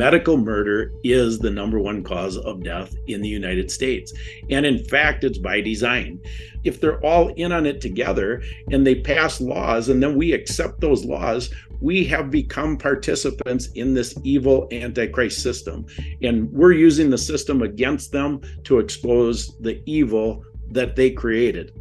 medical murder is the number one cause of death in the United States. And in fact, it's by design. If they're all in on it together and they pass laws and then we accept those laws, we have become participants in this evil antichrist system. And we're using the system against them to expose the evil that they created.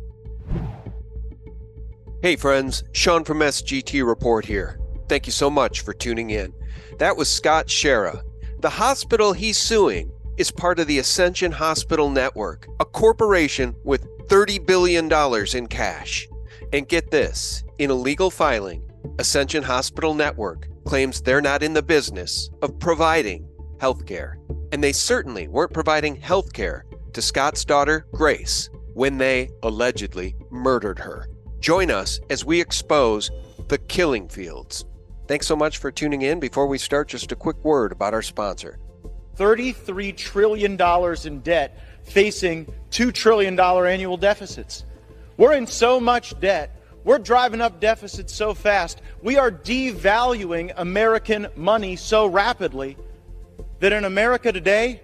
Hey, friends, Sean from SGT Report here. Thank you so much for tuning in. That was Scott Schara. The hospital he's suing is part of the Ascension Hospital Network, a corporation with $30 billion in cash. And get this in a legal filing, Ascension Hospital Network claims they're not in the business of providing health care. And they certainly weren't providing health care to Scott's daughter, Grace, when they allegedly murdered her. Join us as we expose the killing fields. Thanks so much for tuning in. Before we start, just a quick word about our sponsor $33 trillion in debt, facing $2 trillion annual deficits. We're in so much debt. We're driving up deficits so fast. We are devaluing American money so rapidly that in America today,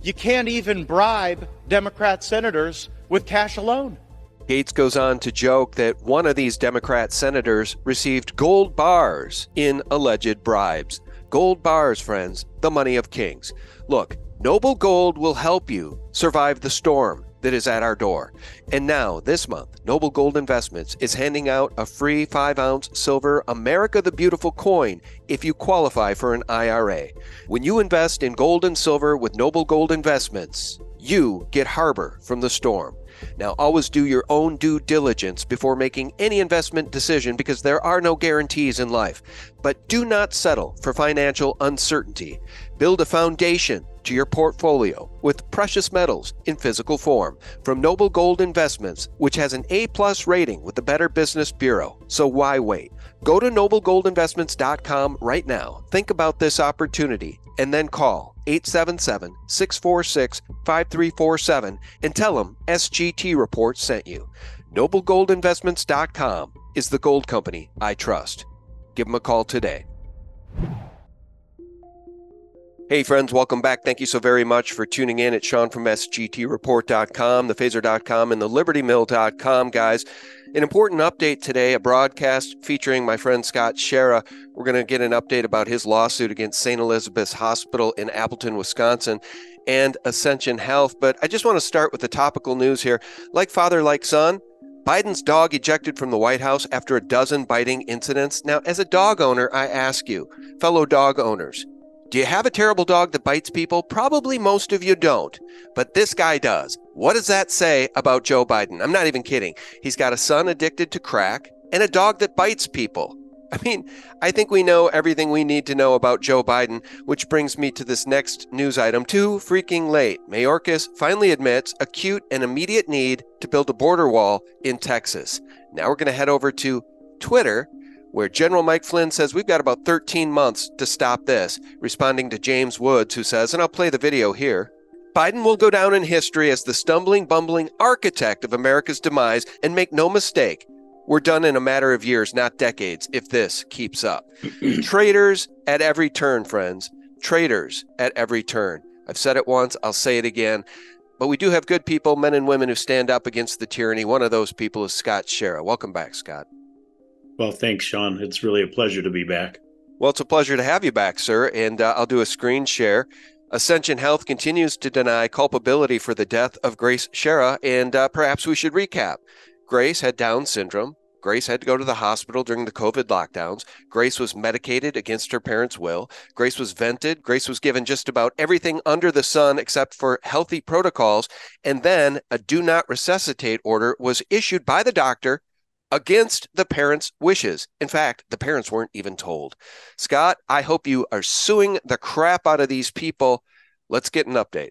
you can't even bribe Democrat senators with cash alone. Gaetz goes on to joke that one of these Democrat senators received gold bars in alleged bribes. Gold bars, friends, the money of kings. Look, Noble Gold will help you survive the storm that is at our door. And now, this month, Noble Gold Investments is handing out a free 5 ounce silver America the Beautiful coin if you qualify for an IRA. When you invest in gold and silver with Noble Gold Investments, you get harbor from the storm. Now, always do your own due diligence before making any investment decision because there are no guarantees in life. But do not settle for financial uncertainty. Build a foundation to your portfolio with precious metals in physical form from Noble Gold Investments, which has an A plus rating with the Better Business Bureau. So why wait? Go to noblegoldinvestments.com right now. Think about this opportunity and then call 877 646 5347 and tell them SGT Report sent you. NobleGoldInvestments.com is the gold company I trust. Give them a call today. Hey, friends, welcome back. Thank you so very much for tuning in. It's Sean from SGTReport.com, thephaser.com, and the libertymill.com, guys. An important update today, a broadcast featuring my friend Scott Schara. We're going to get an update about his lawsuit against St. Elizabeth's Hospital in Appleton, Wisconsin, and Ascension Health. But I just want to start with the topical news here. Like father, like son, Biden's dog ejected from the White House after a dozen biting incidents. Now, as a dog owner, I ask you, fellow dog owners, do you have a terrible dog that bites people? Probably most of you don't, but this guy does. What does that say about Joe Biden? I'm not even kidding. He's got a son addicted to crack and a dog that bites people. I mean, I think we know everything we need to know about Joe Biden, which brings me to this next news item. Too freaking late. Mayorkas finally admits acute and immediate need to build a border wall in Texas. Now we're going to head over to Twitter where General Mike Flynn says we've got about 13 months to stop this, responding to James Woods, who says, and I'll play the video here. Biden will go down in history as the stumbling, bumbling architect of America's demise, and make no mistake, we're done in a matter of years, not decades, if this keeps up. Traitors at every turn, friends. Traitors at every turn. I've said it once, I'll say it again. But we do have good people, men and women who stand up against the tyranny. One of those people is Scott Schara. Welcome back, Scott. Well, thanks, Sean. It's really a pleasure to be back. Well, it's a pleasure to have you back, sir. And uh, I'll do a screen share. Ascension Health continues to deny culpability for the death of Grace Schara, and uh, perhaps we should recap. Grace had Down syndrome. Grace had to go to the hospital during the COVID lockdowns. Grace was medicated against her parents' will. Grace was vented. Grace was given just about everything under the sun except for healthy protocols. And then a do not resuscitate order was issued by the doctor against the parents' wishes. In fact, the parents weren't even told. Scott, I hope you are suing the crap out of these people. Let's get an update.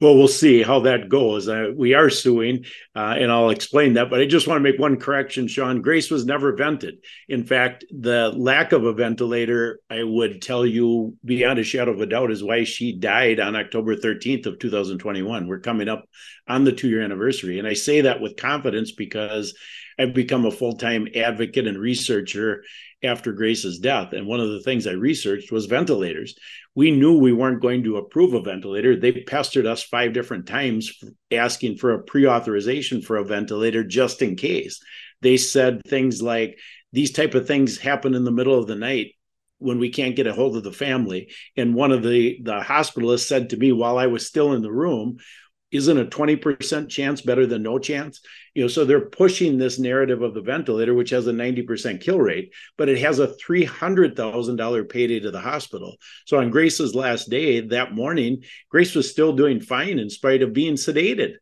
Well, we'll see how that goes. Uh, we are suing, uh, and I'll explain that. But I just want to make one correction, Sean. Grace was never vented. In fact, the lack of a ventilator, I would tell you beyond a shadow of a doubt, is why she died on October 13th of 2021. We're coming up on the two-year anniversary, and I say that with confidence because I've become a full time advocate and researcher. after Grace's death. And one of the things I researched was ventilators. We knew we weren't going to approve a ventilator. They pestered us five different times asking for a pre authorization for a ventilator just in case. They said things like, these type of things happen in the middle of the night when we can't get a hold of the family. And one of the the hospitalists said to me while I was still in the room, isn't a 20% chance better than no chance? You know so they're pushing this narrative of the ventilator which has a 90% kill rate but it has a $300000 payday to the hospital. So on grace's last day that morning grace was still doing fine in spite of being sedated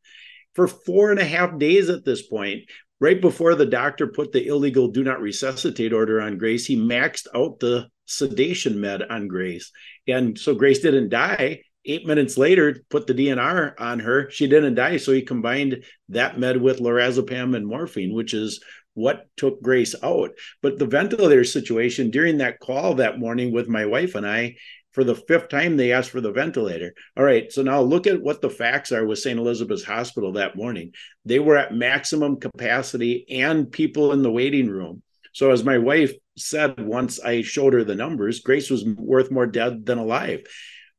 for four and a half days at this point. Right before the doctor put the illegal do not resuscitate order on grace he maxed out the sedation med on grace. And so grace didn't die eight minutes later, put the DNR on her. She didn't die. So he combined that med with lorazepam and morphine, which is what took Grace out. But the ventilator situation during that call that morning with my wife and I, for the fifth time, they asked for the ventilator. All right. So now look at what the facts are with St. Elizabeth's Hospital that morning. They were at maximum capacity and people in the waiting room. So, as my wife said once I showed her the numbers, Grace was worth more dead than alive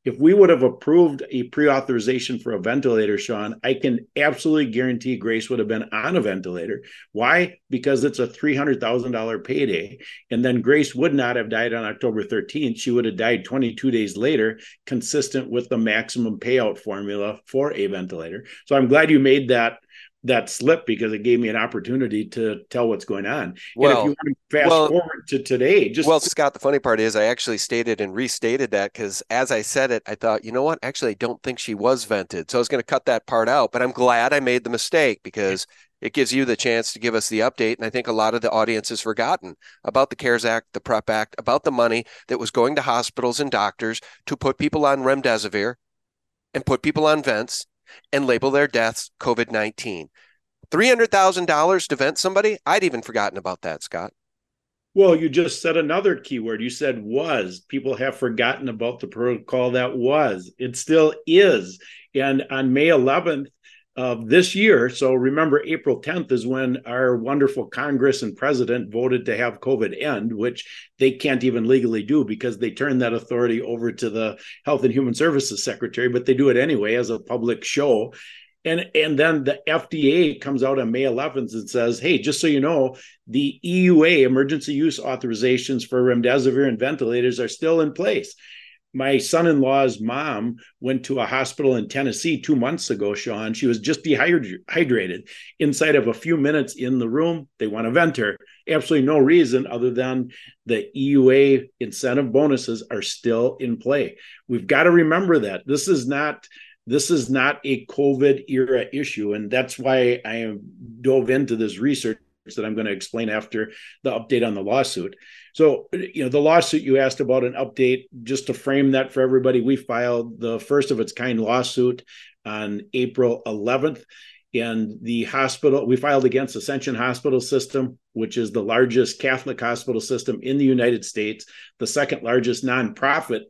if we would have approved a pre-authorization for a ventilator, Sean, I can absolutely guarantee Grace would have been on a ventilator. Why? Because it's a $300,000 payday. And then Grace would not have died on October 13th. She would have died 22 days later, consistent with the maximum payout formula for a ventilator. So I'm glad you made that that slip because it gave me an opportunity to tell what's going on. Well, and if you want to fast well, forward to today, just well, Scott, the funny part is I actually stated and restated that because as I said it, I thought, you know what? Actually, I don't think she was vented. So I was going to cut that part out, but I'm glad I made the mistake because it gives you the chance to give us the update. And I think a lot of the audience has forgotten about the CARES Act, the PrEP Act, about the money that was going to hospitals and doctors to put people on remdesivir and put people on vents and label their deaths COVID 19. $300,000 to vent somebody? I'd even forgotten about that, Scott. Well, you just said another keyword. You said was. People have forgotten about the protocol that was. It still is. And on May 11th of this year, so remember, April 10th is when our wonderful Congress and president voted to have COVID end, which they can't even legally do because they turned that authority over to the Health and Human Services Secretary, but they do it anyway as a public show and and then the FDA comes out on May 11th and says, "Hey, just so you know, the EUA emergency use authorizations for remdesivir and ventilators are still in place." My son-in-law's mom went to a hospital in Tennessee two months ago. Sean, she was just dehydrated. Inside of a few minutes in the room, they want to vent her. Absolutely no reason other than the EUA incentive bonuses are still in play. We've got to remember that this is not this is not a COVID era issue. And that's why I dove into this research that I'm going to explain after the update on the lawsuit. So, you know, the lawsuit you asked about an update, just to frame that for everybody, we filed the first of its kind lawsuit on April 11th. And the hospital, we filed against Ascension Hospital System, which is the largest Catholic hospital system in the United States, the second largest nonprofit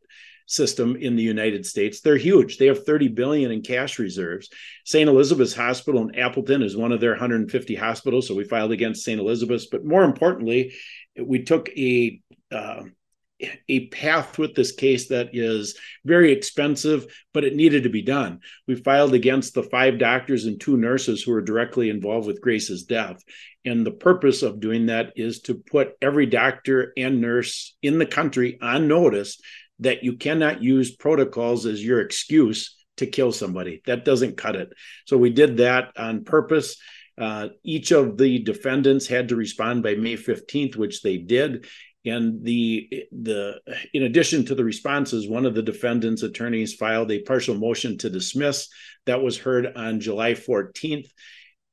system in the United States. They're huge. They have 30 billion in cash reserves. St. Elizabeth's Hospital in Appleton is one of their 150 hospitals, so we filed against St. Elizabeth's. But more importantly, we took a uh, a path with this case that is very expensive, but it needed to be done. We filed against the five doctors and two nurses who were directly involved with Grace's death. And the purpose of doing that is to put every doctor and nurse in the country on notice that you cannot use protocols as your excuse to kill somebody. That doesn't cut it. So we did that on purpose. Uh, each of the defendants had to respond by May 15th, which they did. And the the in addition to the responses, one of the defendants' attorneys filed a partial motion to dismiss that was heard on July 14th.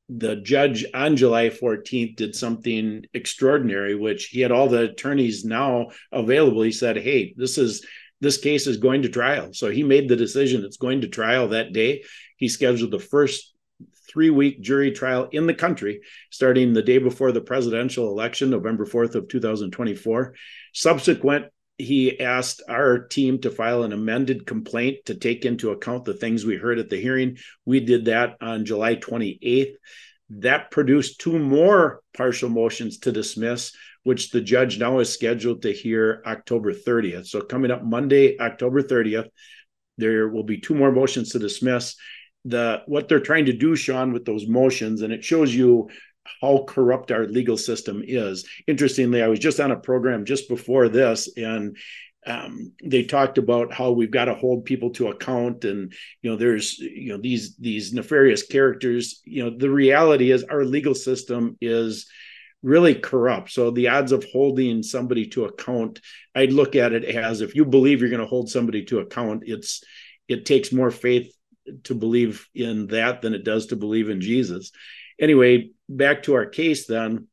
The judge on July 14th did something extraordinary, which he had all the attorneys now available. He said, Hey, this is this case is going to trial. So he made the decision it's going to trial that day. He scheduled the first three week jury trial in the country starting the day before the presidential election, November 4th of 2024. Subsequent, he asked our team to file an amended complaint to take into account the things we heard at the hearing. We did that on July 28th. That produced two more partial motions to dismiss which the judge now is scheduled to hear October 30th. So coming up Monday, October 30th, there will be two more motions to dismiss. The what they're trying to do, Sean, with those motions, and it shows you how corrupt our legal system is. Interestingly, I was just on a program just before this, and um, they talked about how we've got to hold people to account, and you know, there's you know these these nefarious characters. You know, the reality is our legal system is really corrupt. So the odds of holding somebody to account, I'd look at it as if you believe you're going to hold somebody to account, it's it takes more faith to believe in that than it does to believe in Jesus. Anyway, back to our case then.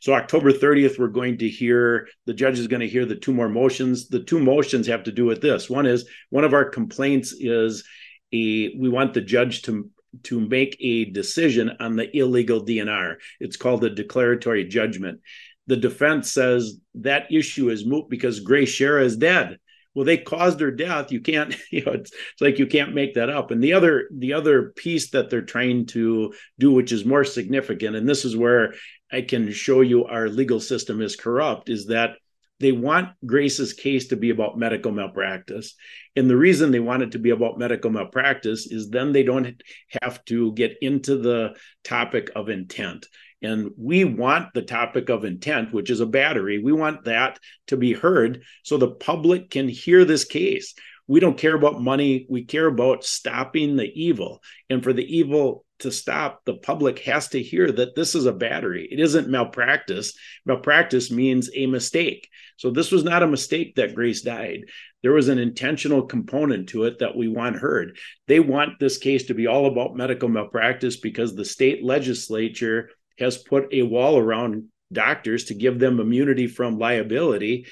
So October 30th, we're going to hear the judge is going to hear the two more motions. The two motions have to do with this. One is one of our complaints is a we want the judge to to make a decision on the illegal DNR. It's called a declaratory judgment. The defense says that issue is moot because Grace Schara is dead well they caused her death. You can't you know it's, it's like you can't make that up. And the other the other piece that they're trying to do which is more significant and this is where i can show you our legal system is corrupt is that they want grace's case to be about medical malpractice. And the reason they want it to be about medical malpractice is then they don't have to get into the topic of intent and we want the topic of intent, which is a battery, we want that to be heard so the public can hear this case. We don't care about money. We care about stopping the evil. And for the evil to stop, the public has to hear that this is a battery. It isn't malpractice. Malpractice means a mistake. So this was not a mistake that Grace died. There was an intentional component to it that we want heard. They want this case to be all about medical malpractice because the state legislature has put a wall around doctors to give them immunity from liability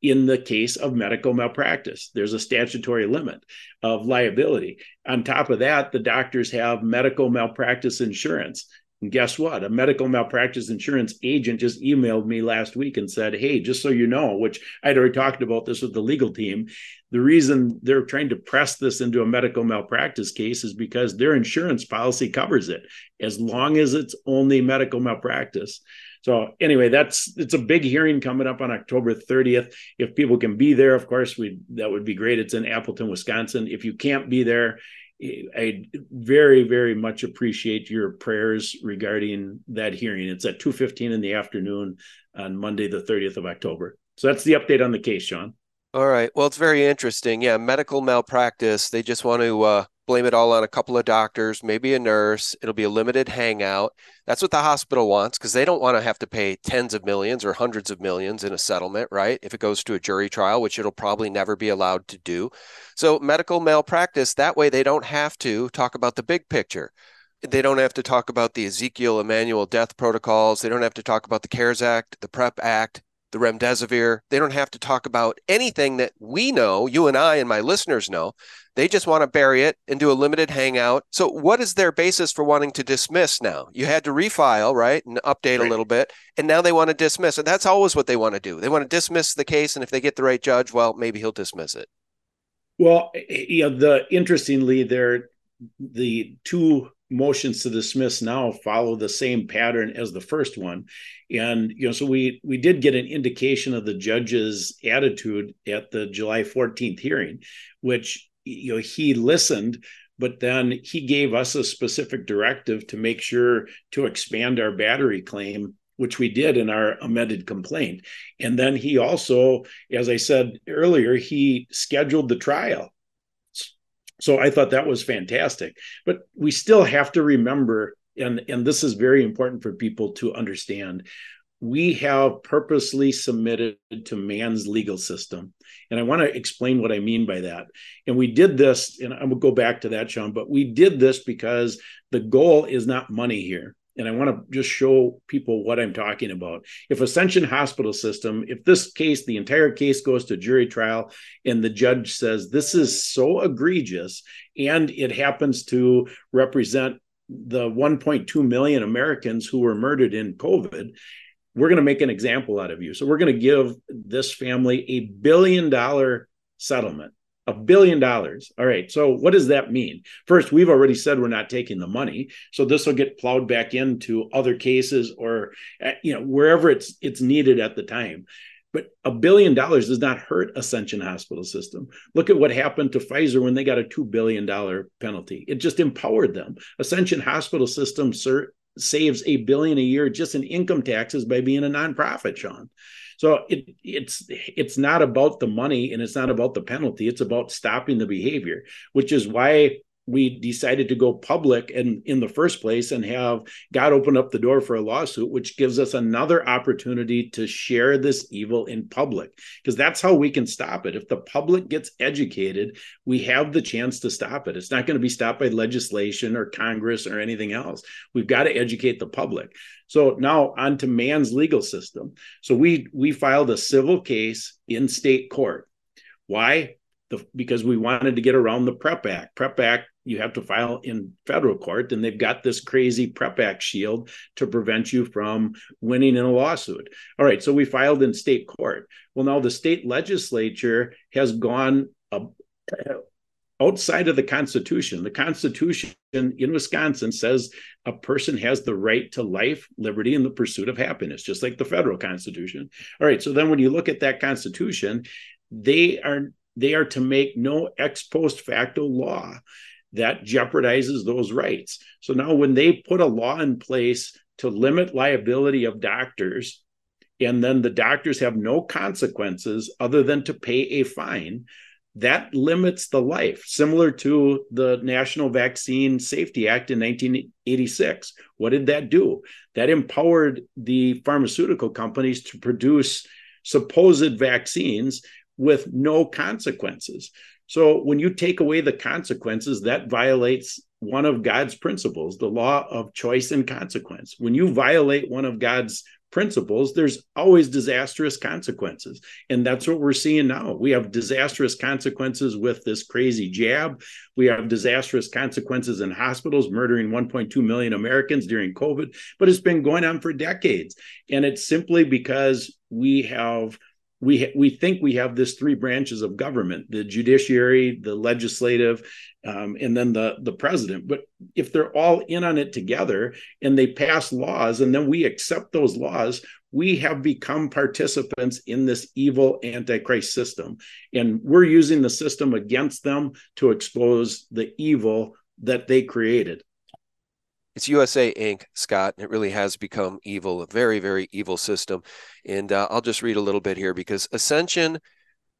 in the case of medical malpractice. There's a statutory limit of liability. On top of that, the doctors have medical malpractice insurance. And guess what? A medical malpractice insurance agent just emailed me last week and said, Hey, just so you know, which I'd already talked about this with the legal team. The reason they're trying to press this into a medical malpractice case is because their insurance policy covers it as long as it's only medical malpractice. So anyway, that's it's a big hearing coming up on October 30th. If people can be there, of course, we that would be great. It's in Appleton, Wisconsin. If you can't be there, I very, very much appreciate your prayers regarding that hearing. It's at 2.15 in the afternoon on Monday, the 30th of October. So that's the update on the case, Sean. All right. Well, it's very interesting. Yeah, medical malpractice. They just want to uh, blame it all on a couple of doctors, maybe a nurse. It'll be a limited hangout. That's what the hospital wants because they don't want to have to pay tens of millions or hundreds of millions in a settlement, right? If it goes to a jury trial, which it'll probably never be allowed to do. So, medical malpractice, that way they don't have to talk about the big picture. They don't have to talk about the Ezekiel Emanuel death protocols. They don't have to talk about the CARES Act, the PrEP Act, the remdesivir. They don't have to talk about anything that we know, you and I and my listeners know. They just want to bury it and do a limited hangout. So, what is their basis for wanting to dismiss now? You had to refile, right, and update right. a little bit, and now they want to dismiss. And that's always what they want to do. They want to dismiss the case, and if they get the right judge, well, maybe he'll dismiss it. Well, you know, the interestingly, there the two motions to dismiss now follow the same pattern as the first one. And you know so we we did get an indication of the judge's attitude at the july 14th hearing which you know he listened but then he gave us a specific directive to make sure to expand our battery claim which we did in our amended complaint. And then he also as i said earlier he scheduled the trial so i thought that was fantastic but we still have to remember and and this is very important for people to understand we have purposely submitted to man's legal system. And I want to explain what I mean by that. And we did this, and going to go back to that, Sean, but we did this because the goal is not money here. And I want to just show people what I'm talking about. If Ascension Hospital System, if this case, the entire case goes to jury trial, and the judge says this is so egregious, and it happens to represent the 1.2 million Americans who were murdered in COVID, we're going to make an example out of you. So we're going to give this family a billion dollar settlement. A billion dollars. All right. So what does that mean? First, we've already said we're not taking the money. So this will get plowed back into other cases or eh, you know wherever it's it's needed at the time. But a billion dollars does not hurt Ascension Hospital System. Look at what happened to Pfizer when they got a $2 billion penalty. It just empowered them. Ascension Hospital System sir, saves a billion a year just in income taxes by being a nonprofit, Sean. So it, it's it's not about the money and it's not about the penalty. It's about stopping the behavior, which is why we decided to go public and in the first place and have God open up the door for a lawsuit, which gives us another opportunity to share this evil in public, because that's how we can stop it. If the public gets educated, we have the chance to stop it. It's not going to be stopped by legislation or Congress or anything else. We've got to educate the public. So now on to man's legal system. So we we filed a civil case in state court. Why? The, because we wanted to get around the PrEP Act. PrEP Act you have to file in federal court and they've got this crazy prep act shield to prevent you from winning in a lawsuit. All right so we filed in state court. Well now the state legislature has gone uh, outside of the constitution. The constitution in wisconsin says a person has the right to life liberty and the pursuit of happiness just like the federal constitution. All right so then when you look at that constitution they are they are to make no ex post facto law that jeopardizes those rights. So now, when they put a law in place to limit liability of doctors, and then the doctors have no consequences other than to pay a fine, that limits the life, similar to the National Vaccine Safety Act in 1986. What did that do? That empowered the pharmaceutical companies to produce supposed vaccines with no consequences. So when you take away the consequences, that violates one of God's principles, the law of choice and consequence. When you violate one of God's principles, there's always disastrous consequences. And that's what we're seeing now. We have disastrous consequences with this crazy jab. We have disastrous consequences in hospitals, murdering 1.2 million Americans during COVID, but it's been going on for decades. And it's simply because we have we we think we have this three branches of government: the judiciary, the legislative, um, and then the the president. But if they're all in on it together and they pass laws, and then we accept those laws, we have become participants in this evil antichrist system, and we're using the system against them to expose the evil that they created. It's USA Inc., Scott. and It really has become evil, a very, very evil system. And uh, I'll just read a little bit here because Ascension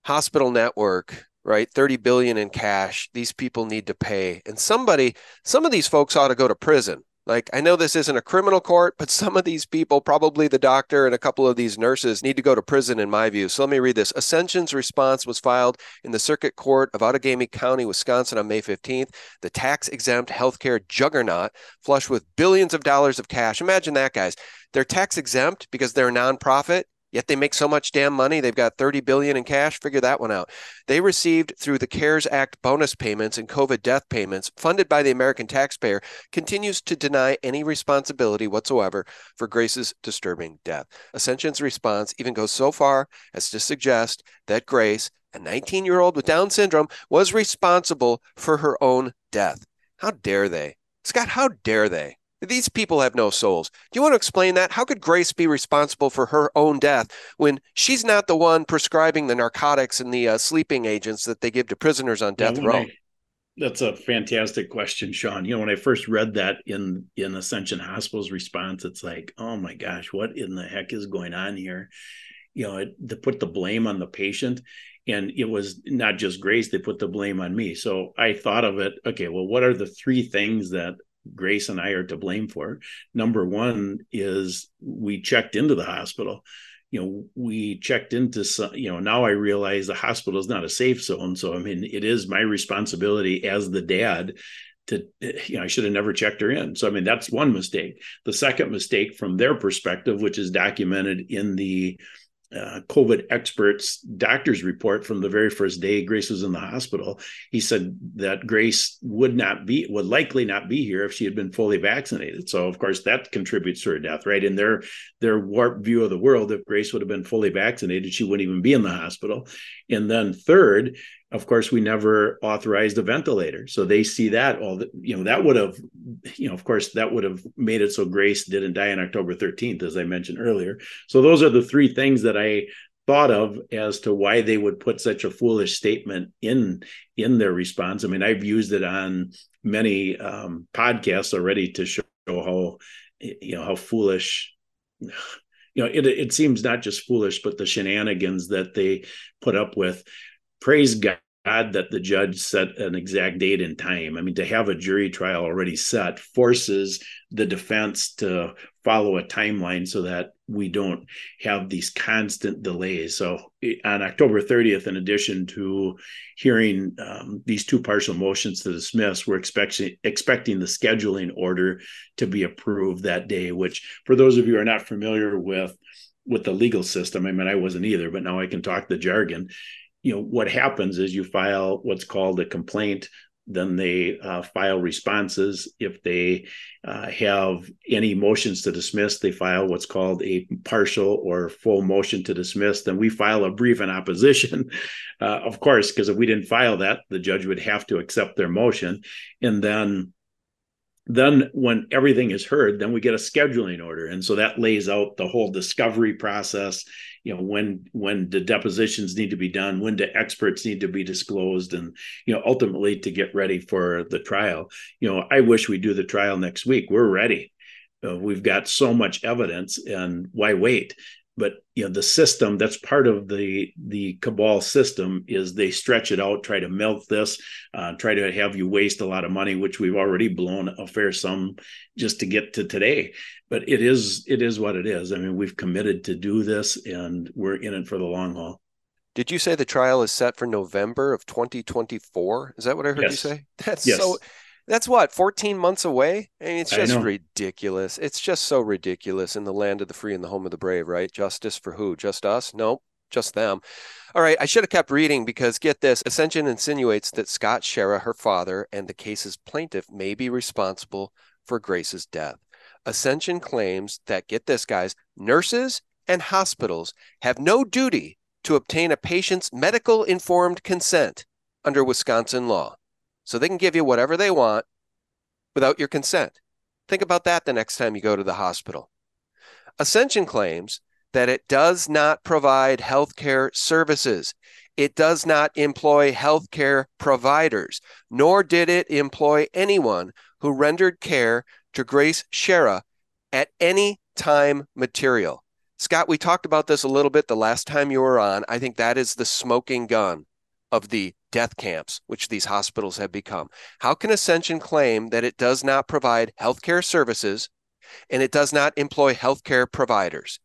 Hospital Network, right? 30 billion in cash. These people need to pay. And somebody, some of these folks ought to go to prison like, I know this isn't a criminal court, but some of these people, probably the doctor and a couple of these nurses, need to go to prison, in my view. So let me read this. Ascension's response was filed in the Circuit Court of Outagamie County, Wisconsin on May 15th. The tax exempt healthcare juggernaut, flush with billions of dollars of cash. Imagine that, guys. They're tax exempt because they're a nonprofit Yet they make so much damn money. They've got 30 billion in cash. Figure that one out. They received through the CARES Act bonus payments and COVID death payments funded by the American taxpayer continues to deny any responsibility whatsoever for Grace's disturbing death. Ascension's response even goes so far as to suggest that Grace, a 19-year-old with Down syndrome, was responsible for her own death. How dare they? Scott, how dare they? These people have no souls. Do you want to explain that? How could Grace be responsible for her own death when she's not the one prescribing the narcotics and the uh, sleeping agents that they give to prisoners on death row? I, that's a fantastic question, Sean. You know, when I first read that in in Ascension Hospital's response, it's like, oh my gosh, what in the heck is going on here? You know, it, to put the blame on the patient and it was not just grace they put the blame on me so i thought of it okay well what are the three things that Grace and I are to blame for. Number one is we checked into the hospital. You know, we checked into some, you know, now I realize the hospital is not a safe zone. So, I mean, it is my responsibility as the dad to, you know, I should have never checked her in. So, I mean, that's one mistake. The second mistake from their perspective, which is documented in the uh, COVID experts doctor's report from the very first day Grace was in the hospital. He said that Grace would not be, would likely not be here if she had been fully vaccinated. So of course that contributes to her death, right? In their their warped view of the world, if Grace would have been fully vaccinated, she wouldn't even be in the hospital. And then third, of course we never authorized a ventilator. So they see that all the, you know that would have you know of course that would have made it so grace didn't die on october 13th as i mentioned earlier. So those are the three things that i thought of as to why they would put such a foolish statement in in their response. I mean i've used it on many um, podcasts already to show how you know how foolish you know it, it seems not just foolish but the shenanigans that they put up with. Praise God that the judge set an exact date and time. I mean, to have a jury trial already set forces the defense to follow a timeline so that we don't have these constant delays. So on October 30th, in addition to hearing um, these two partial motions to dismiss, we're expecting expecting the scheduling order to be approved that day. Which, for those of you who are not familiar with with the legal system, I mean, I wasn't either, but now I can talk the jargon you know what happens is you file what's called a complaint then they uh, file responses. If they uh, have any motions to dismiss they file what's called a partial or full motion to dismiss. Then we file a brief in opposition uh, of course because if we didn't file that the judge would have to accept their motion. And then then when everything is heard then we get a scheduling order. And so that lays out the whole discovery process you know when when the depositions need to be done when the experts need to be disclosed and you know ultimately to get ready for the trial. You know i wish we do the trial next week. We're ready. Uh, we've got so much evidence and why wait but you know the system that's part of the the cabal system is they stretch it out try to milk this uh, try to have you waste a lot of money which we've already blown a fair sum just to get to today. But it is it is what it is. I mean we've committed to do this and we're in it for the long haul. Did you say the trial is set for november of 2024 is that what i heard yes. you say? That's yes. so that's what 14 months away? I mean, it's just ridiculous. It's just so ridiculous in the land of the free and the home of the brave right? Justice for who? Just us? No just them. All right i should have kept reading because get this ascension insinuates that scott schara her father and the case's plaintiff may be responsible for grace's death. Ascension claims that get this guys nurses and hospitals have no duty to obtain a patient's medical informed consent under wisconsin law so they can give you whatever they want without your consent. Think about that the next time you go to the hospital. Ascension claims that it does not provide healthcare services. It does not employ healthcare providers, nor did it employ anyone who rendered care to Grace Schara at any time material. Scott, we talked about this a little bit the last time you were on. I think that is the smoking gun of the death camps, which these hospitals have become. How can Ascension claim that it does not provide healthcare services and it does not employ healthcare providers?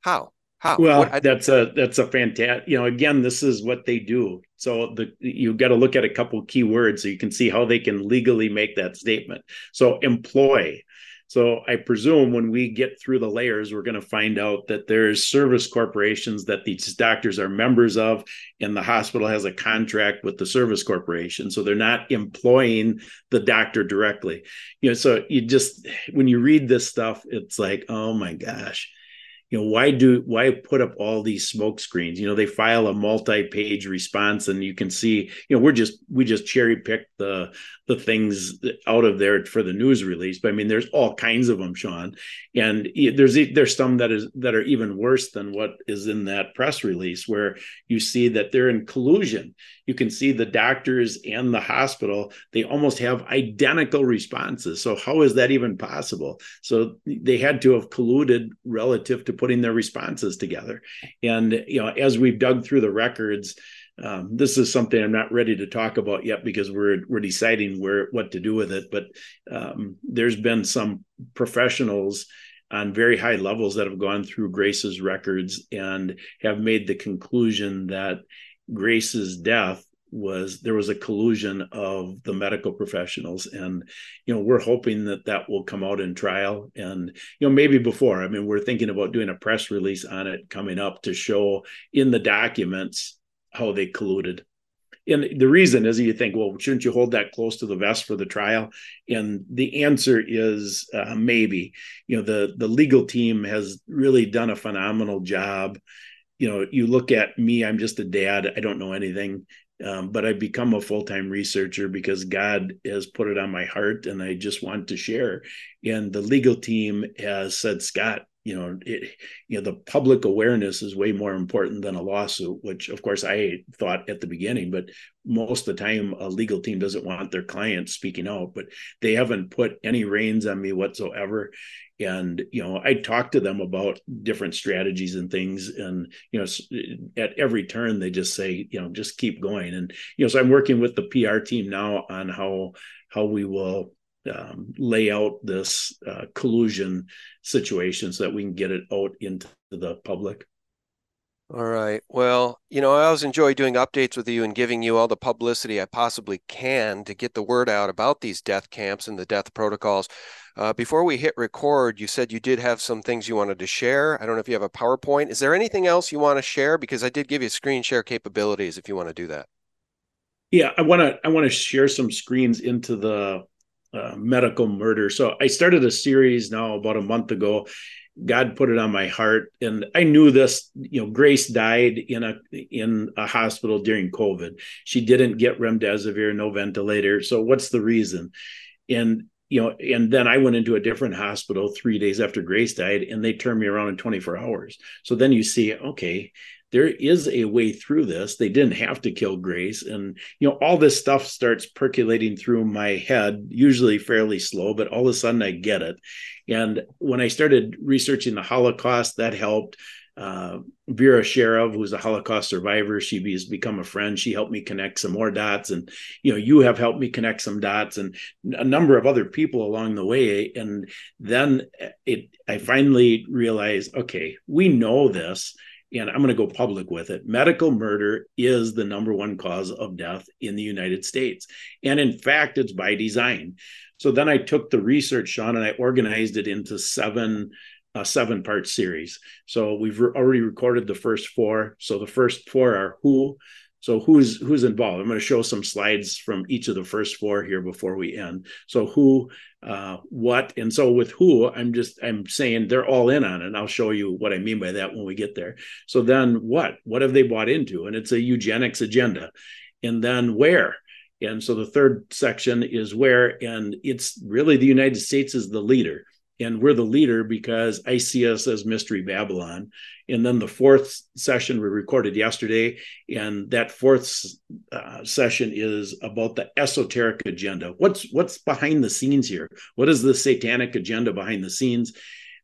How? How? Well, what, I, that's a that's a fantastic. You know, again, this is what they do. So the you got to look at a couple key words so you can see how they can legally make that statement. So employ. So I presume when we get through the layers, we're going to find out that there's service corporations that these doctors are members of, and the hospital has a contract with the service corporation. So they're not employing the doctor directly. You know, so you just when you read this stuff, it's like, oh my gosh you know why do why put up all these smoke screens? You know they file a multi-page response and you can see you know we're just we just cherry picked the the things out of there for the news release. But i mean there's all kinds of them sean. And there's there's some that is that are even worse than what is in that press release where you see that they're in collusion you can see the doctors and the hospital they almost have identical responses so how is that even possible so they had to have colluded relative to putting their responses together. And you know, as we've dug through the records, um, this is something I'm not ready to talk about yet because we're we're deciding where what to do with it. But um, there's been some professionals on very high levels that have gone through Grace's records and have made the conclusion that Grace's death was there was a collusion of the medical professionals and you know we're hoping that that will come out in trial and you know maybe before. I mean we're thinking about doing a press release on it coming up to show in the documents how they colluded. And the reason is you think well shouldn't you hold that close to the vest for the trial? And the answer is uh, maybe. You know the the legal team has really done a phenomenal job you know you look at me i'm just a dad i don't know anything Um, but I've become a full time researcher because God has put it on my heart and I just want to share. And the legal team has said, Scott, you know, it, you know, the public awareness is way more important than a lawsuit, which of course I thought at the beginning, but most of the time a legal team doesn't want their clients speaking out, but they haven't put any reins on me whatsoever. And you know i talked to them about different strategies and things and you know at every turn they just say you know just keep going. And you know so i'm working with the pr team now on how how we will um, lay out this uh, collusion situation so that we can get it out into the public all right. Well, you know, I always enjoy doing updates with you and giving you all the publicity I possibly can to get the word out about these death camps and the death protocols. Uh, before we hit record, you said you did have some things you wanted to share. I don't know if you have a PowerPoint. Is there anything else you want to share? Because I did give you screen share capabilities if you want to do that. Yeah, I want to. I want to share some screens into the uh, medical murder. So I started a series now about a month ago, God put it on my heart, and I knew this. You know, Grace died in a in a hospital during COVID. She didn't get remdesivir, no ventilator. So what's the reason? And you know, and then I went into a different hospital three days after Grace died, and they turned me around in 24 hours. So then you see, okay, there is a way through this. They didn't have to kill Grace. And, you know, all this stuff starts percolating through my head, usually fairly slow, but all of a sudden I get it. And when I started researching the Holocaust, that helped. Uh, Vera Sharav, who's a Holocaust survivor, she has become a friend. She helped me connect some more dots, and you know, you have helped me connect some dots, and a number of other people along the way. And then it, I finally realized, okay, we know this and I'm going to go public with it. Medical murder is the number one cause of death in the United States. And in fact, it's by design. So then I took the research, Sean, and I organized it into seven uh, a seven part series. So we've re- already recorded the first four. So the first four are who, so who's who's involved? I'm going to show some slides from each of the first four here before we end. So who, uh, what, and so with who, I'm just I'm saying they're all in on it. And I'll show you what I mean by that when we get there. So then what? What have they bought into? And it's a eugenics agenda. And then where? And so the third section is where, and it's really the United States is the leader and we're the leader because I see us as Mystery Babylon. And then the fourth session we recorded yesterday, and that fourth uh, session is about the esoteric agenda. What's what's behind the scenes here? What is the satanic agenda behind the scenes?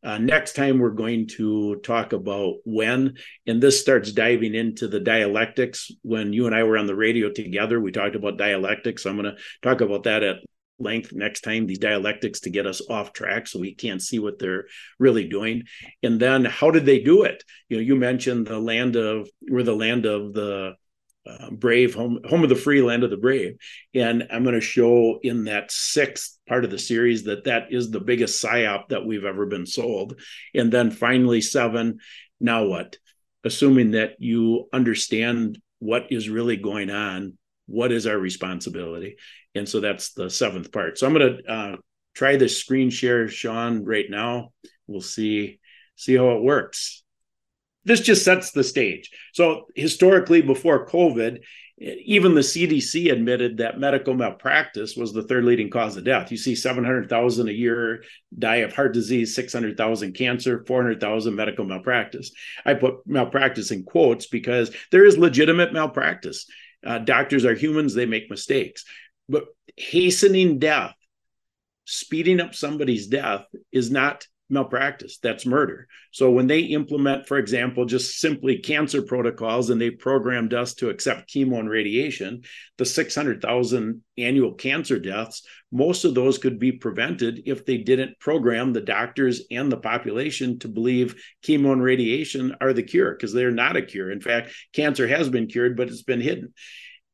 Uh, next time we're going to talk about when, and this starts diving into the dialectics. When you and I were on the radio together, we talked about dialectics. I'm going to talk about that at length next time these dialectics to get us off track so we can't see what they're really doing. And then how did they do it? You know you mentioned the land of we're the land of the uh, brave home home of the free land of the brave. And i'm going to show in that sixth part of the series that that is the biggest psyop that we've ever been sold. And then finally seven now what? Assuming that you understand what is really going on what is our responsibility and so that's the seventh part. So I'm going to uh, try this screen share, Sean, right now. We'll see see how it works. This just sets the stage. So historically, before COVID, even the CDC admitted that medical malpractice was the third leading cause of death. You see 700,000 a year die of heart disease, 600,000 cancer, 400,000 medical malpractice. I put malpractice in quotes because there is legitimate malpractice. Uh, doctors are humans, they make mistakes. But hastening death, speeding up somebody's death is not malpractice that's murder. So when they implement for example just simply cancer protocols and they programmed us to accept chemo and radiation the 600,000 annual cancer deaths most of those could be prevented if they didn't program the doctors and the population to believe chemo and radiation are the cure because they're not a cure. In fact cancer has been cured but it's been hidden.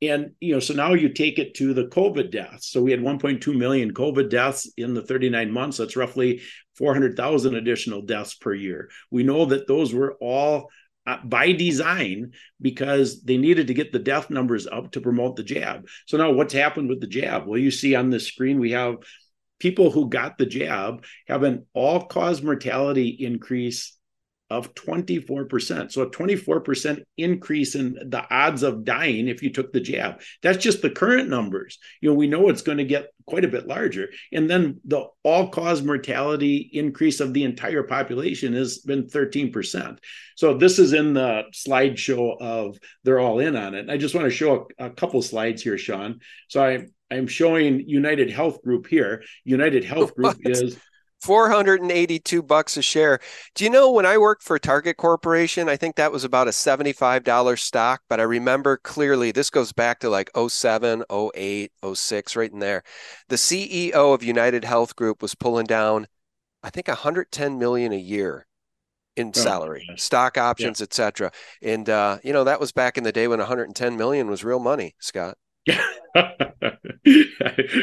And you know so now you take it to the covid deaths. So we had 1.2 million covid deaths in the 39 months. That's roughly 400,000 additional deaths per year. We know that those were all uh, by design because they needed to get the death numbers up to promote the jab. So now what's happened with the jab? Well you see on the screen we have people who got the jab have an all cause mortality increase of 24%. So a 24% increase in the odds of dying if you took the jab. That's just the current numbers. You know, we know it's going to get quite a bit larger. And then the all cause mortality increase of the entire population has been 13%. So this is in the slideshow of they're all in on it. I just want to show a, a couple slides here, Sean. So I, I'm showing United Health Group here. United Health Group what? is 482 bucks a share. Do you know when I worked for Target Corporation, I think that was about a $75 stock, but I remember clearly this goes back to like 07, 08, 06 right in there. The CEO of United Health Group was pulling down I think 110 million a year in oh, salary, stock options, yeah. etc. And uh, you know, that was back in the day when 110 million was real money, Scott.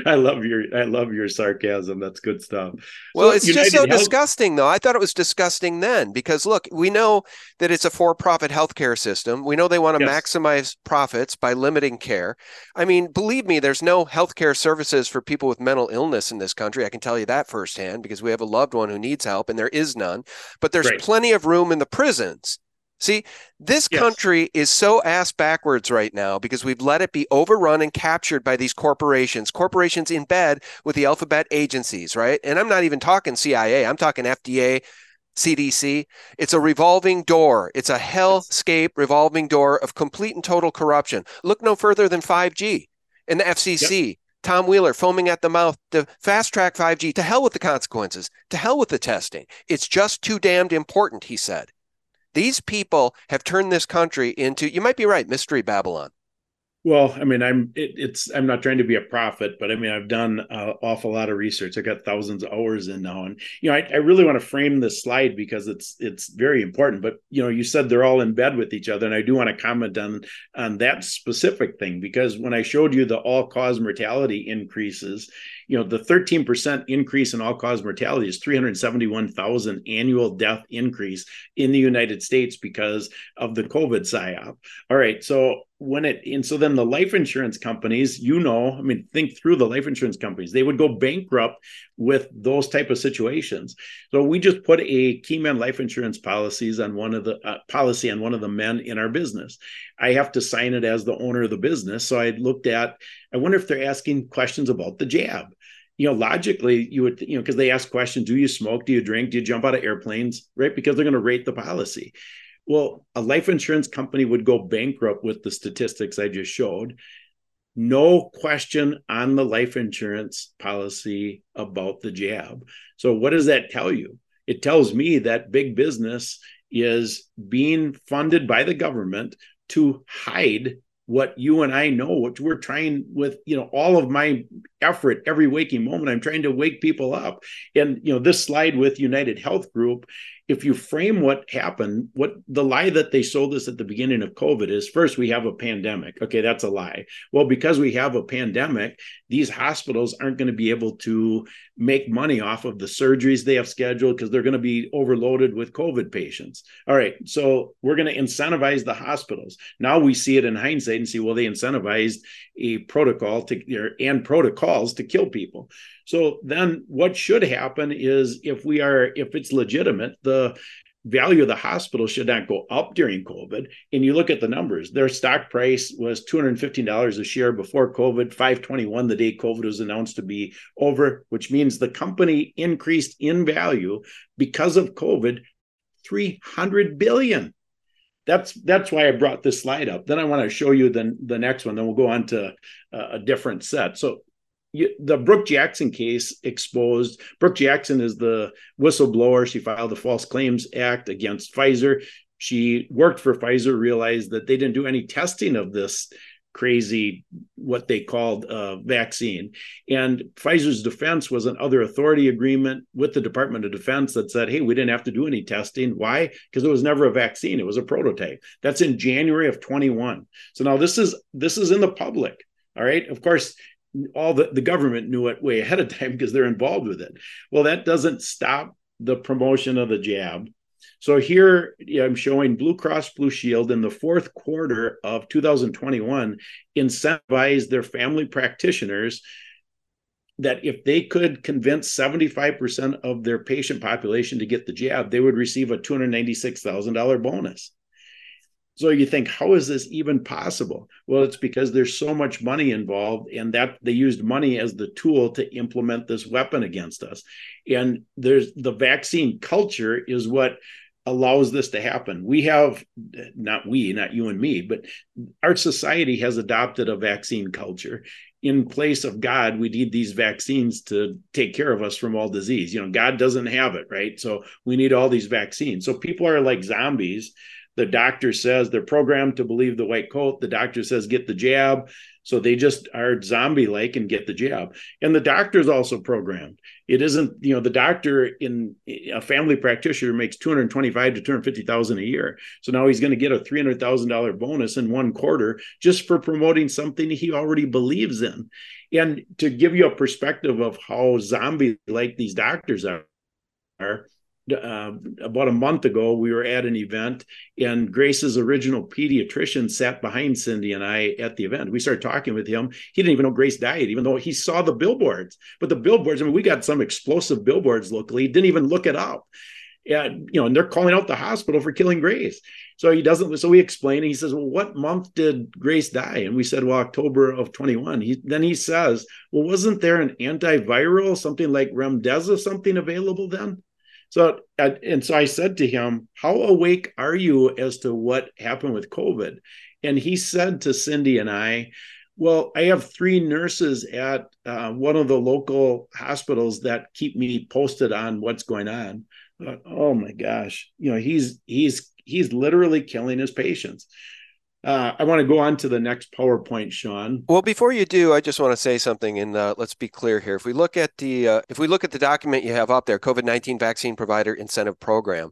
I love your I love your sarcasm. That's good stuff. Well, so it's United just so Health- disgusting though. I thought it was disgusting then because look, we know that it's a for-profit healthcare system. We know they want to yes. maximize profits by limiting care. I mean, believe me, there's no healthcare services for people with mental illness in this country. I can tell you that firsthand because we have a loved one who needs help and there is none. But there's right. plenty of room in the prisons See, this yes. country is so ass backwards right now because we've let it be overrun and captured by these corporations, corporations in bed with the alphabet agencies, right? And I'm not even talking CIA, I'm talking FDA, CDC. It's a revolving door. It's a hellscape revolving door of complete and total corruption. Look no further than 5G and the FCC. Yep. Tom Wheeler foaming at the mouth to fast track 5G. To hell with the consequences. To hell with the testing. It's just too damned important, he said. These people have turned this country into, you might be right, Mystery Babylon. Well, I mean, I'm it, it's I'm not trying to be a prophet, but I mean, I've done an awful lot of research. I got thousands of hours in now, and you know, I, I really want to frame this slide because it's it's very important. But you know, you said they're all in bed with each other, and I do want to comment on on that specific thing because when I showed you the all cause mortality increases, you know, the 13% increase in all cause mortality is 371,000 annual death increase in the United States because of the COVID psyop. All right, so when it and so then the life insurance companies you know i mean think through the life insurance companies. They would go bankrupt with those type of situations. So we just put a keyman life insurance policies on one of the uh, policy on one of the men in our business. I have to sign it as the owner of the business. So i looked at i wonder if they're asking questions about the jab. You know logically you would you know because they ask questions do you smoke? Do you drink? Do you jump out of airplanes? Right? Because they're going to rate the policy well, a life insurance company would go bankrupt with the statistics I just showed. No question on the life insurance policy about the jab. So, what does that tell you? It tells me that big business is being funded by the government to hide what you and I know, what we're trying with, you know, all of my effort every waking moment. I'm trying to wake people up. And, you know, this slide with United Health Group if you frame what happened, what the lie that they sold us at the beginning of COVID is first, we have a pandemic. Okay, that's a lie. Well, because we have a pandemic, these hospitals aren't going to be able to make money off of the surgeries they have scheduled because they're going to be overloaded with COVID patients. All right, so we're going to incentivize the hospitals. Now we see it in hindsight and see, well, they incentivized a protocol to and protocols to kill people. So then what should happen is if we are if it's legitimate, the value of the hospital should not go up during COVID. And you look at the numbers, their stock price was $215 a share before COVID, 521 the day COVID was announced to be over, which means the company increased in value because of COVID 300 billion. That's that's why I brought this slide up. Then I want to show you the, the next one. Then we'll go on to a different set. So the Brook Jackson case exposed. Brook Jackson is the whistleblower. She filed the False Claims Act against Pfizer. She worked for Pfizer, realized that they didn't do any testing of this crazy, what they called a vaccine. And Pfizer's defense was an other authority agreement with the Department of Defense that said, hey, we didn't have to do any testing. Why? Because it was never a vaccine, it was a prototype. That's in January of 21. So now this is this is in the public. All right. Of course, all the, the government knew it way ahead of time because they're involved with it. Well, that doesn't stop the promotion of the jab. So here I'm showing Blue Cross Blue Shield in the fourth quarter of 2021 incentivized their family practitioners that if they could convince 75% of their patient population to get the jab, they would receive a $296,000 bonus. So you think, how is this even possible? Well, it's because there's so much money involved, and that they used money as the tool to implement this weapon against us. And there's the vaccine culture is what allows this to happen. We have, not we, not you and me, but our society has adopted a vaccine culture. In place of God, we need these vaccines to take care of us from all disease. You know, God doesn't have it, right? So we need all these vaccines. So people are like zombies the doctor says they're programmed to believe the white coat. The doctor says get the jab. So they just are zombie like and get the jab. And the doctor is also programmed. It isn't, you know, the doctor in a family practitioner makes 225 to 250,000 a year. So now he's going to get a $300,000 bonus in one quarter just for promoting something he already believes in. And to give you a perspective of how zombie like these doctors are, uh, about a month ago, we were at an event, and Grace's original pediatrician sat behind Cindy and I at the event. We started talking with him. He didn't even know Grace died, even though he saw the billboards. But the billboards, I mean, we got some explosive billboards locally. He didn't even look it up. And you know, and they're calling out the hospital for killing Grace. So he doesn't. So we explain. he says, "Well, what month did Grace die?" And we said, "Well, October of 21." He then he says, "Well, wasn't there an antiviral, something like Remdesivir, something available then?" So, and so I said to him, How awake are you as to what happened with COVID? And he said to Cindy and I, Well, I have three nurses at uh, one of the local hospitals that keep me posted on what's going on. oh my gosh, you know, he's he's he's literally killing his patients. Uh, I want to go on to the next PowerPoint, Sean. Well, before you do, I just want to say something, and uh, let's be clear here. If we look at the uh, if we look at the document you have up there, COVID nineteen vaccine provider incentive program,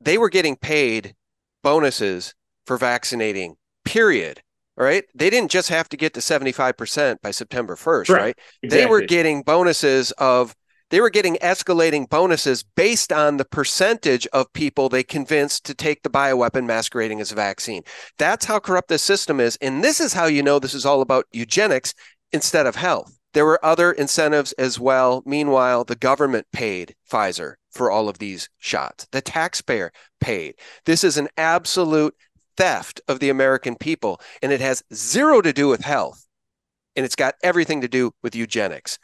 they were getting paid bonuses for vaccinating. Period. All right, They didn't just have to get to seventy five percent by September first, right? Exactly. They were getting bonuses of they were getting escalating bonuses based on the percentage of people they convinced to take the bioweapon masquerading as a vaccine. That's how corrupt this system is. And this is how you know this is all about eugenics instead of health. There were other incentives as well. Meanwhile, the government paid Pfizer for all of these shots. The taxpayer paid. This is an absolute theft of the American people, and it has zero to do with health. And it's got everything to do with eugenics.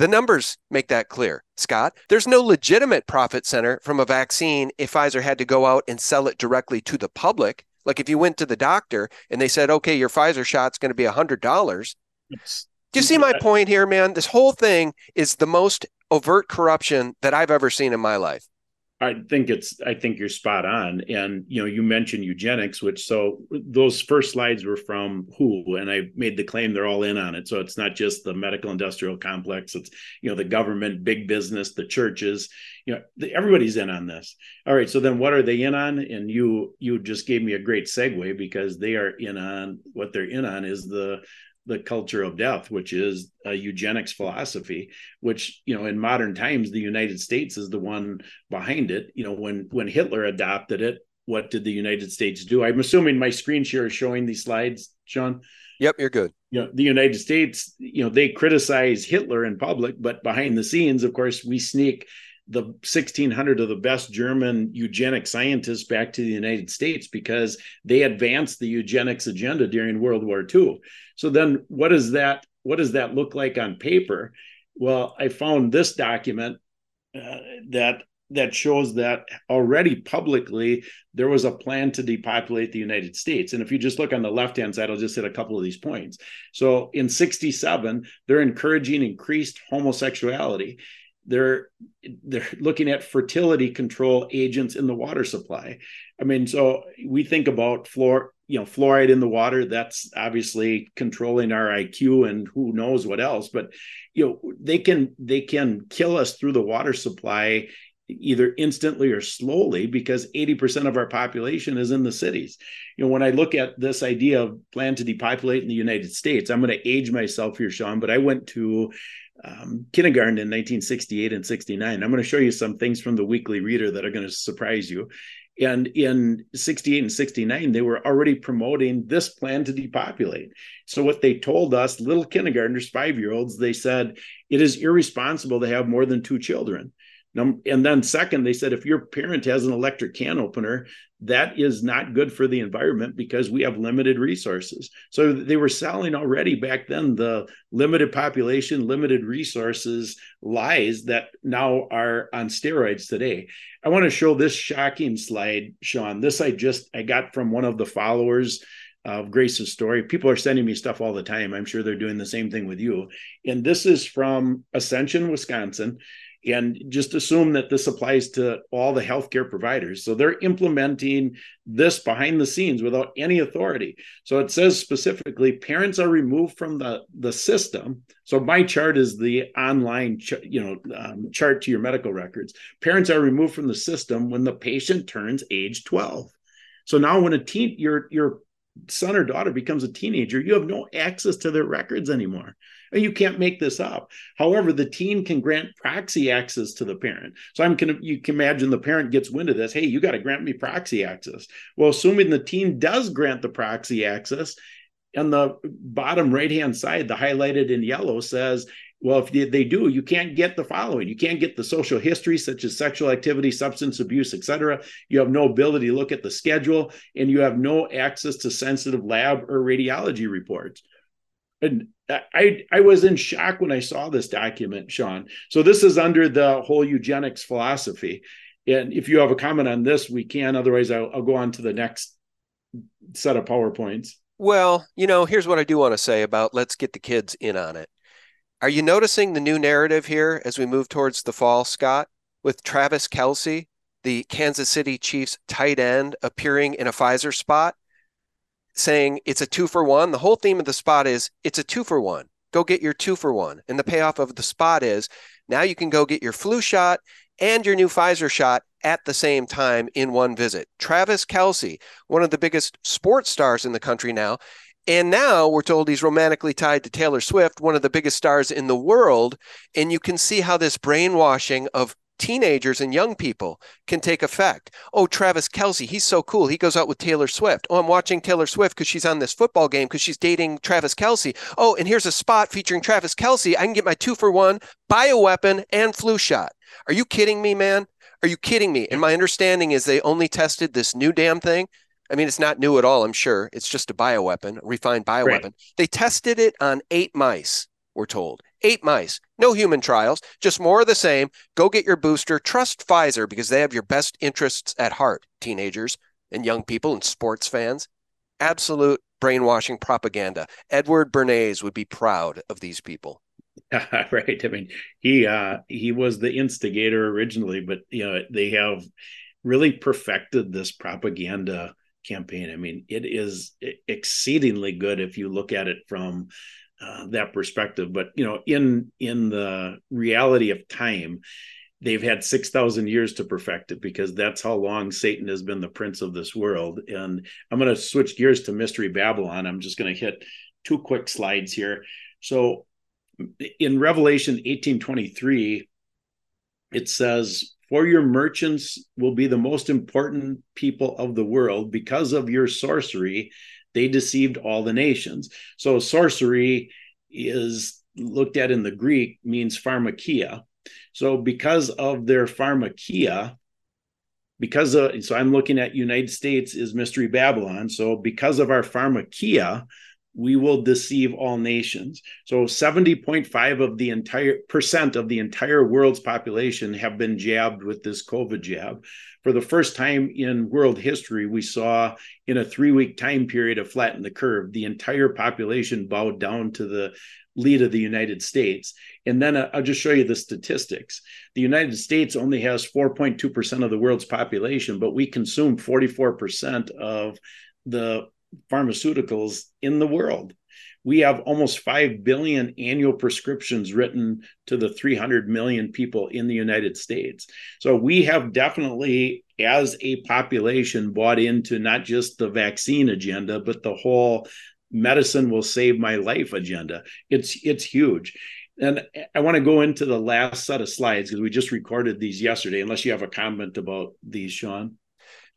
The numbers make that clear, Scott. There's no legitimate profit center from a vaccine if Pfizer had to go out and sell it directly to the public. Like if you went to the doctor and they said, okay, your Pfizer shot's going to be $100. Do you see my point here, man? This whole thing is the most overt corruption that I've ever seen in my life. I think it's I think you're spot on. And you know, you mentioned eugenics, which so those first slides were from WHO, and I made the claim they're all in on it. So it's not just the medical industrial complex, it's you know, the government, big business, the churches, you know, the, everybody's in on this. All right, so then what are they in on? And you you just gave me a great segue because they are in on what they're in on is the the culture of death, which is a eugenics philosophy, which you know in modern times the United States is the one behind it. You know when when Hitler adopted it, what did the United States do? I'm assuming my screen share is showing these slides, Sean. Yep, you're good. You know the United States, you know they criticize Hitler in public, but behind the scenes, of course, we sneak the 1600 of the best German eugenic scientists back to the United States because they advanced the eugenics agenda during World War II. So then what does that what does that look like on paper? Well, I found this document uh, that that shows that already publicly there was a plan to depopulate the United States. And if you just look on the left hand side, I'll just hit a couple of these points. So in 67, they're encouraging increased homosexuality they're they're looking at fertility control agents in the water supply. I mean, so we think about fluor, you know, fluoride in the water. That's obviously controlling our IQ and who knows what else. But you know, they can they can kill us through the water supply either instantly or slowly because 80% of our population is in the cities. You know, when I look at this idea of plan to depopulate in the United States, I'm going to age myself here, Sean, but I went to um, kindergarten in 1968 and 69. I'm going to show you some things from the Weekly Reader that are going to surprise you. And in 68 and 69, they were already promoting this plan to depopulate. So, what they told us, little kindergartners, five year olds, they said it is irresponsible to have more than two children. And then, second, they said if your parent has an electric can opener, that is not good for the environment because we have limited resources. So they were selling already back then the limited population, limited resources lies that now are on steroids today. I want to show this shocking slide, Sean. This I just I got from one of the followers of Grace's story. People are sending me stuff all the time. I'm sure they're doing the same thing with you. And this is from Ascension, Wisconsin and just assume that this applies to all the healthcare providers. So they're implementing this behind the scenes without any authority. So it says specifically parents are removed from the, the system. So my chart is the online ch- you know um, chart to your medical records. Parents are removed from the system when the patient turns age 12. So now when a teen your your son or daughter becomes a teenager, you have no access to their records anymore. You can't make this up. However, the teen can grant proxy access to the parent. So I'm can you can imagine the parent gets wind of this. Hey, you got to grant me proxy access. Well, assuming the teen does grant the proxy access, on the bottom right hand side, the highlighted in yellow says, well, if they do, you can't get the following. You can't get the social history, such as sexual activity, substance abuse, etc. You have no ability to look at the schedule, and you have no access to sensitive lab or radiology reports. And I I was in shock when I saw this document, Sean. So this is under the whole eugenics philosophy. And if you have a comment on this, we can. Otherwise, I'll, I'll go on to the next set of powerpoints. Well, you know, here's what I do want to say about let's get the kids in on it. Are you noticing the new narrative here as we move towards the fall, Scott, with Travis Kelce, the Kansas City Chiefs tight end, appearing in a Pfizer spot? Saying it's a two for one. The whole theme of the spot is it's a two for one. Go get your two for one. And the payoff of the spot is now you can go get your flu shot and your new Pfizer shot at the same time in one visit. Travis Kelce, one of the biggest sports stars in the country now. And now we're told he's romantically tied to Taylor Swift, one of the biggest stars in the world. And you can see how this brainwashing of teenagers and young people can take effect. Oh, Travis Kelce, he's so cool. He goes out with Taylor Swift. Oh, I'm watching Taylor Swift because she's on this football game because she's dating Travis Kelce. Oh, and here's a spot featuring Travis Kelce. I can get my two for one bioweapon and flu shot. Are you kidding me, man? Are you kidding me? And my understanding is they only tested this new damn thing. I mean, it's not new at all, I'm sure. It's just a bioweapon, a refined bioweapon. Right. They tested it on eight mice, we're told eight mice, no human trials, just more of the same. Go get your booster. Trust Pfizer because they have your best interests at heart, teenagers and young people and sports fans. Absolute brainwashing propaganda. Edward Bernays would be proud of these people. right. I mean, he uh he was the instigator originally, but you know, they have really perfected this propaganda campaign. I mean, it is exceedingly good if you look at it from uh, that perspective. But you know, in in the reality of time, they've had six thousand years to perfect it because that's how long Satan has been the prince of this world. And I'm going to switch gears to Mystery Babylon. I'm just going to hit two quick slides here. So, in Revelation 18:23, it says. For your merchants will be the most important people of the world because of your sorcery they deceived all the nations. So sorcery is looked at in the Greek means pharmakia. So because of their pharmakia, because of so I'm looking at United States is mystery Babylon. So because of our pharmakia, we will deceive all nations. So 70.5 of the entire percent of the entire world's population have been jabbed with this COVID jab. For the first time in world history, we saw in a three week time period a flatten the curve. The entire population bowed down to the lead of the United States. And then uh, I'll just show you the statistics. The United States only has 4.2% of the world's population, but we consume 44% of the pharmaceuticals in the world. We have almost 5 billion annual prescriptions written to the 300 million people in the United States. So we have definitely, as a population, bought into not just the vaccine agenda, but the whole medicine will save my life agenda. It's it's huge. And I want to go into the last set of slides because we just recorded these yesterday, unless you have a comment about these, Sean.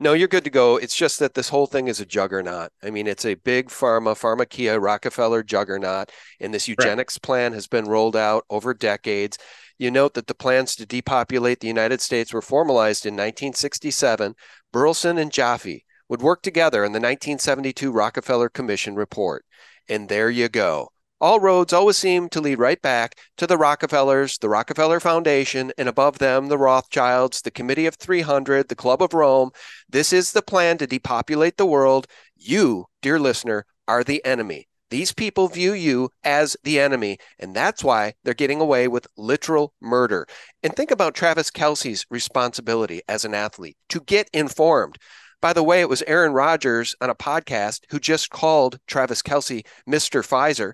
No, you're good to go. It's just that this whole thing is a juggernaut. I mean, it's a big pharma, pharmakia, Rockefeller juggernaut, and this eugenics right. plan has been rolled out over decades. You note that the plans to depopulate the United States were formalized in 1967. Berelson and Jaffe would work together in the 1972 Rockefeller Commission report. And there you go. All roads always seem to lead right back to the Rockefellers, the Rockefeller Foundation, and above them, the Rothschilds, the Committee of 300, the Club of Rome. This is the plan to depopulate the world. You, dear listener, are the enemy. These people view you as the enemy, and that's why they're getting away with literal murder. And think about Travis Kelce's responsibility as an athlete to get informed. By the way, it was Aaron Rodgers on a podcast who just called Travis Kelce Mr. Pfizer.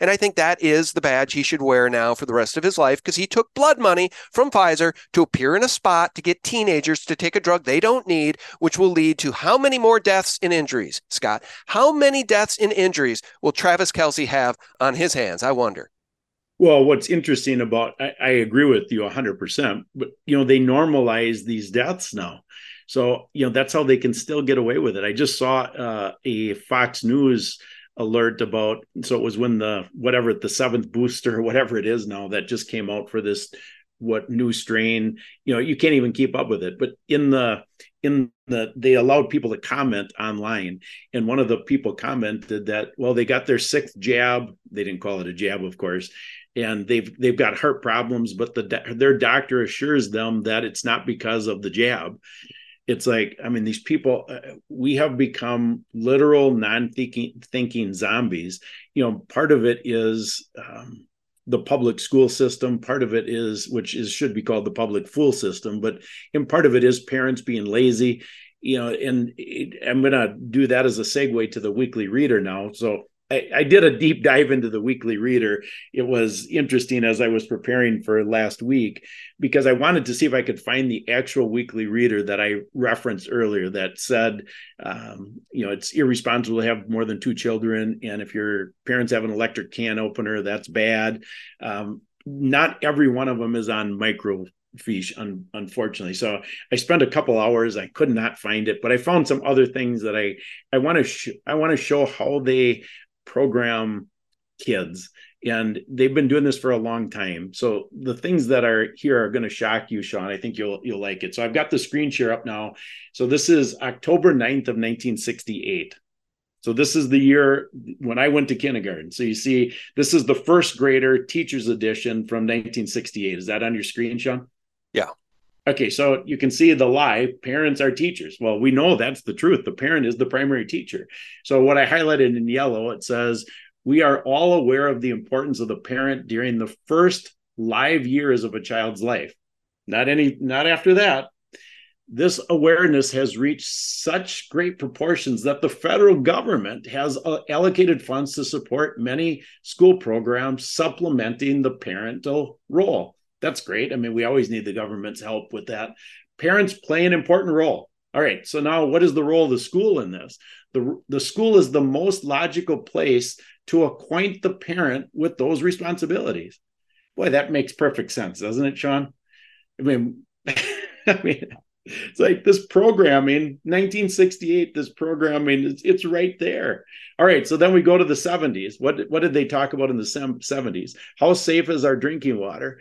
And I think that is the badge he should wear now for the rest of his life because he took blood money from Pfizer to appear in a spot to get teenagers to take a drug they don't need, which will lead to how many more deaths and injuries, Scott? How many deaths and injuries will Travis Kelce have on his hands? I wonder. Well, what's interesting about I, I agree with you 100%, but you know, they normalize these deaths now. So, you know, that's how they can still get away with it. I just saw uh, a Fox News alert about. So it was when the whatever the seventh booster or whatever it is now that just came out for this what new strain. You know you can't even keep up with it. But in the in the they allowed people to comment online. And one of the people commented that well they got their sixth jab. They didn't call it a jab of course. And they've they've got heart problems but the their doctor assures them that it's not because of the jab it's like i mean these people uh, we have become literal non-thinking thinking zombies. You know part of it is um, the public school system part of it is which is should be called the public fool system but and part of it is parents being lazy. You know and it, i'm going to do that as a segue to the weekly reader now. So I, I, did a deep dive into the weekly reader. It was interesting as I was preparing for last week because I wanted to see if I could find the actual weekly reader that I referenced earlier that said, um, you know, it's irresponsible to have more than two children. And if your parents have an electric can opener, that's bad. Um, not every one of them is on micro fiche un- unfortunately so i spent a couple hours i could not find it but i found some other things that i i want to sh- i want to show how they program kids. And they've been doing this for a long time. So the things that are here are going to shock you sean. I think you'll you'll like it. So i've got the screen share up now. So this is october 9th of 1968 so this is the year when i went to kindergarten. So you see this is the first grader teachers edition from 1968 is that on your screen sean? Yeah Okay, so you can see the lie parents are teachers. Well, we know that's the truth. The parent is the primary teacher. So, what I highlighted in yellow, it says, We are all aware of the importance of the parent during the first live years of a child's life. Not any, not after that. This awareness has reached such great proportions that the federal government has uh, allocated funds to support many school programs supplementing the parental role. That's great. I mean, we always need the government's help with that. Parents play an important role. All right. So now what is the role of the school in this? The, the school is the most logical place to acquaint the parent with those responsibilities. Boy, that makes perfect sense, doesn't it, Sean? I mean, I mean, it's like this programming 1968 this programming it's, it's right there all right so then we go to the 70s what what did they talk about in the 70s how safe is our drinking water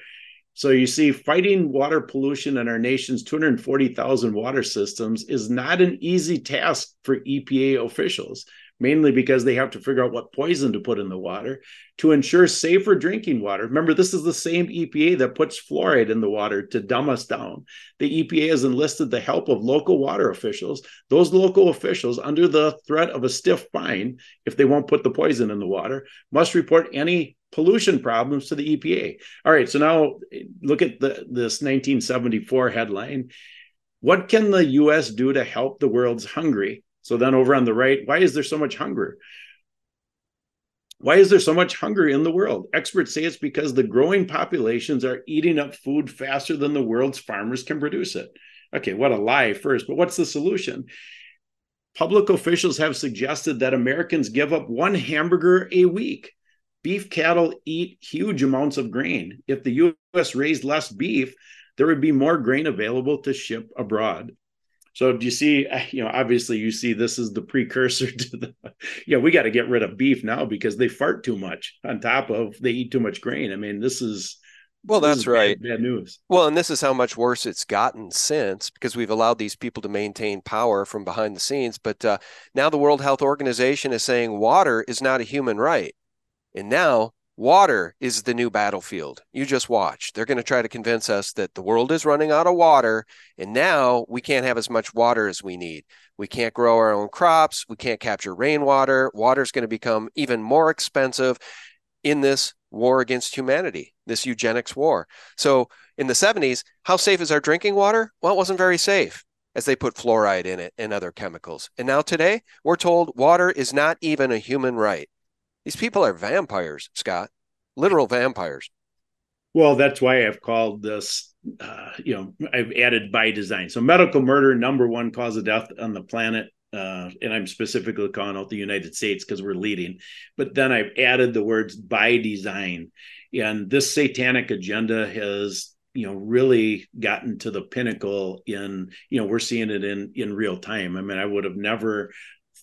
so you see, fighting water pollution in our nation's 240,000 water systems is not an easy task for EPA officials, mainly because they have to figure out what poison to put in the water to ensure safer drinking water. Remember, this is the same EPA that puts fluoride in the water to dumb us down. The EPA has enlisted the help of local water officials. Those local officials, under the threat of a stiff fine if they won't put the poison in the water, must report any pollution problems to the EPA. All right, so now look at the, this 1974 headline. What can the US do to help the world's hungry? So then over on the right, why is there so much hunger? Why is there so much hunger in the world? Experts say it's because the growing populations are eating up food faster than the world's farmers can produce it. Okay, what a lie first, but what's the solution? Public officials have suggested that Americans give up one hamburger a week beef cattle eat huge amounts of grain. If the US raised less beef, there would be more grain available to ship abroad. So do you see, you know, obviously you see this is the precursor to the, yeah, we got to get rid of beef now because they fart too much on top of they eat too much grain. I mean, this is, well, that's right. Bad, bad, news. Well, and this is how much worse it's gotten since because we've allowed these people to maintain power from behind the scenes. But uh, now the World Health Organization is saying water is not a human right. And now water is the new battlefield. You just watch. They're going to try to convince us that the world is running out of water. And now we can't have as much water as we need. We can't grow our own crops. We can't capture rainwater. Water is going to become even more expensive in this war against humanity, this eugenics war. So in the 70s, how safe is our drinking water? Well, it wasn't very safe as they put fluoride in it and other chemicals. And now today, we're told water is not even a human right. These people are vampires, Scott, literal vampires. Well, that's why I've called this, uh, you know, I've added by design. So, medical murder, number one cause of death on the planet. Uh, and I'm specifically calling out the United States because we're leading. But then I've added the words by design. And this satanic agenda has you know really gotten to the pinnacle in you know we're seeing it in in real time i mean i would have never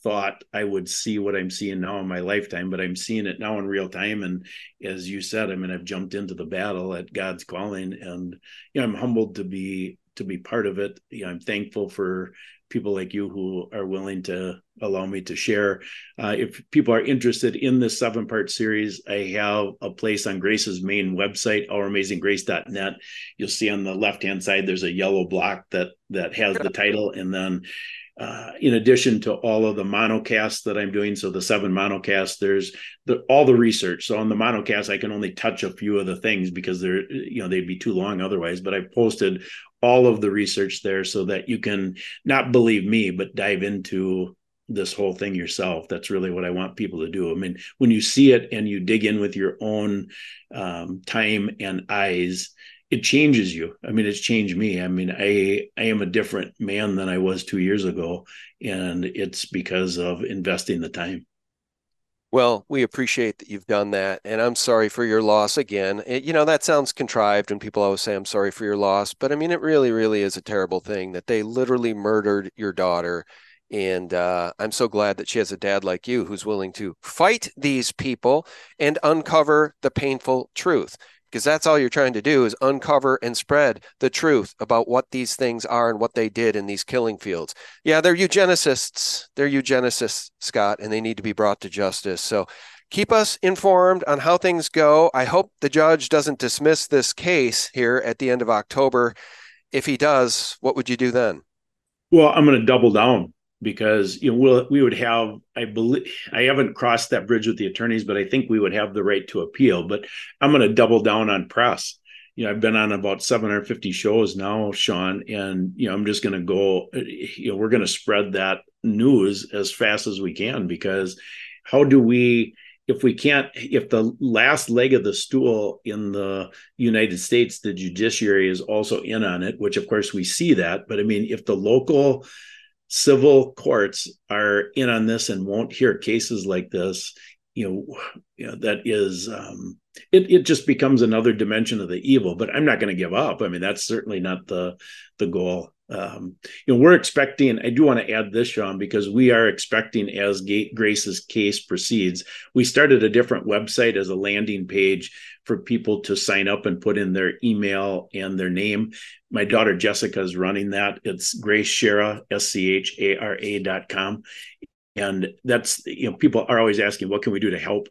thought I would see what I'm seeing now in my lifetime, but I'm seeing it now in real time. And as you said, I mean, I've jumped into the battle at God's calling, and you know, I'm humbled to be to be part of it. You know, I'm thankful for people like you who are willing to allow me to share. Uh, if people are interested in this seven part series, I have a place on Grace's main website, ouramazinggrace.net. You'll see on the left hand side, there's a yellow block that that has the title, and then uh, in addition to all of the monocasts that I'm doing, so the seven monocasts, there's the, all the research. So on the monocast, I can only touch a few of the things because they're, you know, they'd be too long otherwise. But I've posted all of the research there so that you can not believe me, but dive into this whole thing yourself. That's really what I want people to do. I mean, when you see it and you dig in with your own um, time and eyes, it changes you. I mean, it's changed me. I mean, I I am a different man than I was two years ago, and it's because of investing the time. Well, we appreciate that you've done that, and I'm sorry for your loss again. It, you know that sounds contrived, and people always say I'm sorry for your loss, but I mean it really, really is a terrible thing that they literally murdered your daughter. And uh, I'm so glad that she has a dad like you who's willing to fight these people and uncover the painful truth because that's all you're trying to do is uncover and spread the truth about what these things are and what they did in these killing fields. Yeah, they're eugenicists. They're eugenicists, Scott, and they need to be brought to justice. So keep us informed on how things go. I hope the judge doesn't dismiss this case here at the end of October. If he does, what would you do then? Well, I'm going to double down because you know we'll, we would have i believe i haven't crossed that bridge with the attorneys but i think we would have the right to appeal but i'm going to double down on press. You know i've been on about 750 shows now sean and you know i'm just going to go you know we're going to spread that news as fast as we can because how do we if we can't if the last leg of the stool in the united states the judiciary is also in on it which of course we see that but i mean if the local civil courts are in on this and won't hear cases like this, you know, you know that is um, it. It just becomes another dimension of the evil. But I'm not going to give up. I mean, that's certainly not the the goal. Um, you know, we're expecting. I do want to add this, Sean, because we are expecting as Grace's case proceeds. We started a different website as a landing page for people to sign up and put in their email and their name. My daughter Jessica is running that. It's Grace Schara, S C H A R A dot com. And that's, you know, people are always asking, what can we do to help?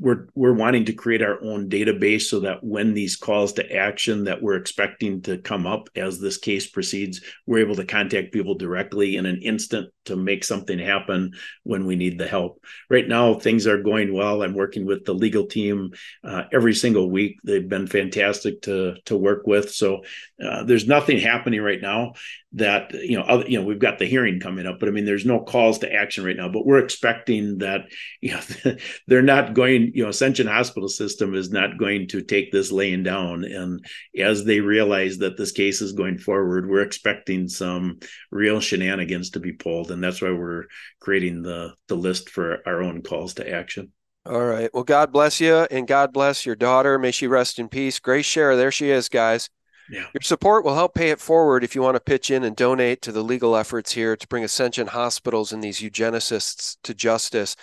We're we're wanting to create our own database so that when these calls to action that we're expecting to come up as this case proceeds we're able to contact people directly in an instant to make something happen when we need the help. Right now things are going well. I'm working with the legal team uh, every single week. They've been fantastic to to work with. So uh, there's nothing happening right now that you know other, you know we've got the hearing coming up but i mean there's no calls to action right now but we're expecting that you know they're not going you know ascension hospital system is not going to take this laying down and as they realize that this case is going forward we're expecting some real shenanigans to be pulled and that's why we're creating the the list for our own calls to action All right. Well, God bless you and God bless your daughter. May she rest in peace. Grace Schara, there she is, guys. Yeah. Your support will help pay it forward if you want to pitch in and donate to the legal efforts here to bring Ascension hospitals and these eugenicists to justice.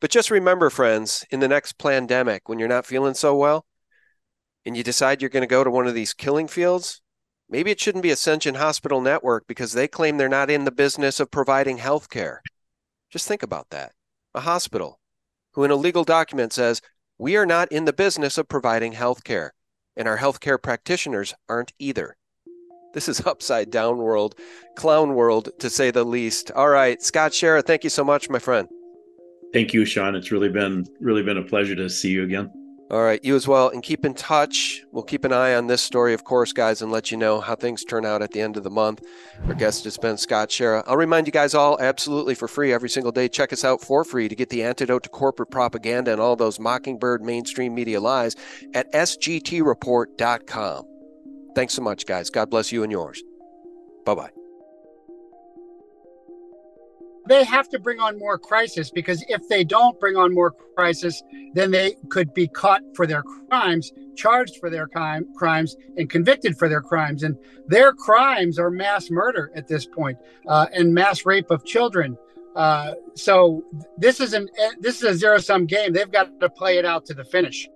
But just remember, friends, in the next pandemic, when you're not feeling so well and you decide you're going to go to one of these killing fields, maybe it shouldn't be Ascension Hospital Network because they claim they're not in the business of providing health care. Just think about that. A hospital who, in a legal document, says, We are not in the business of providing health care and our healthcare practitioners aren't either. This is upside down world, clown world, to say the least. All right, Scott Schara, thank you so much, my friend. Thank you, Sean. It's really been really been a pleasure to see you again. All right, you as well. And keep in touch. We'll keep an eye on this story, of course, guys, and let you know how things turn out at the end of the month. Our guest has been Scott Schara. I'll remind you guys all absolutely for free every single day. Check us out for free to get the antidote to corporate propaganda and all those mockingbird mainstream media lies at sgtreport.com. Thanks so much, guys. God bless you and yours. Bye bye they have to bring on more crisis because if they don't bring on more crisis, then they could be caught for their crimes, charged for their crime, crimes, and convicted for their crimes. And their crimes are mass murder at this point, uh, and mass rape of children. Uh, so this is an this is a zero sum game. They've got to play it out to the finish.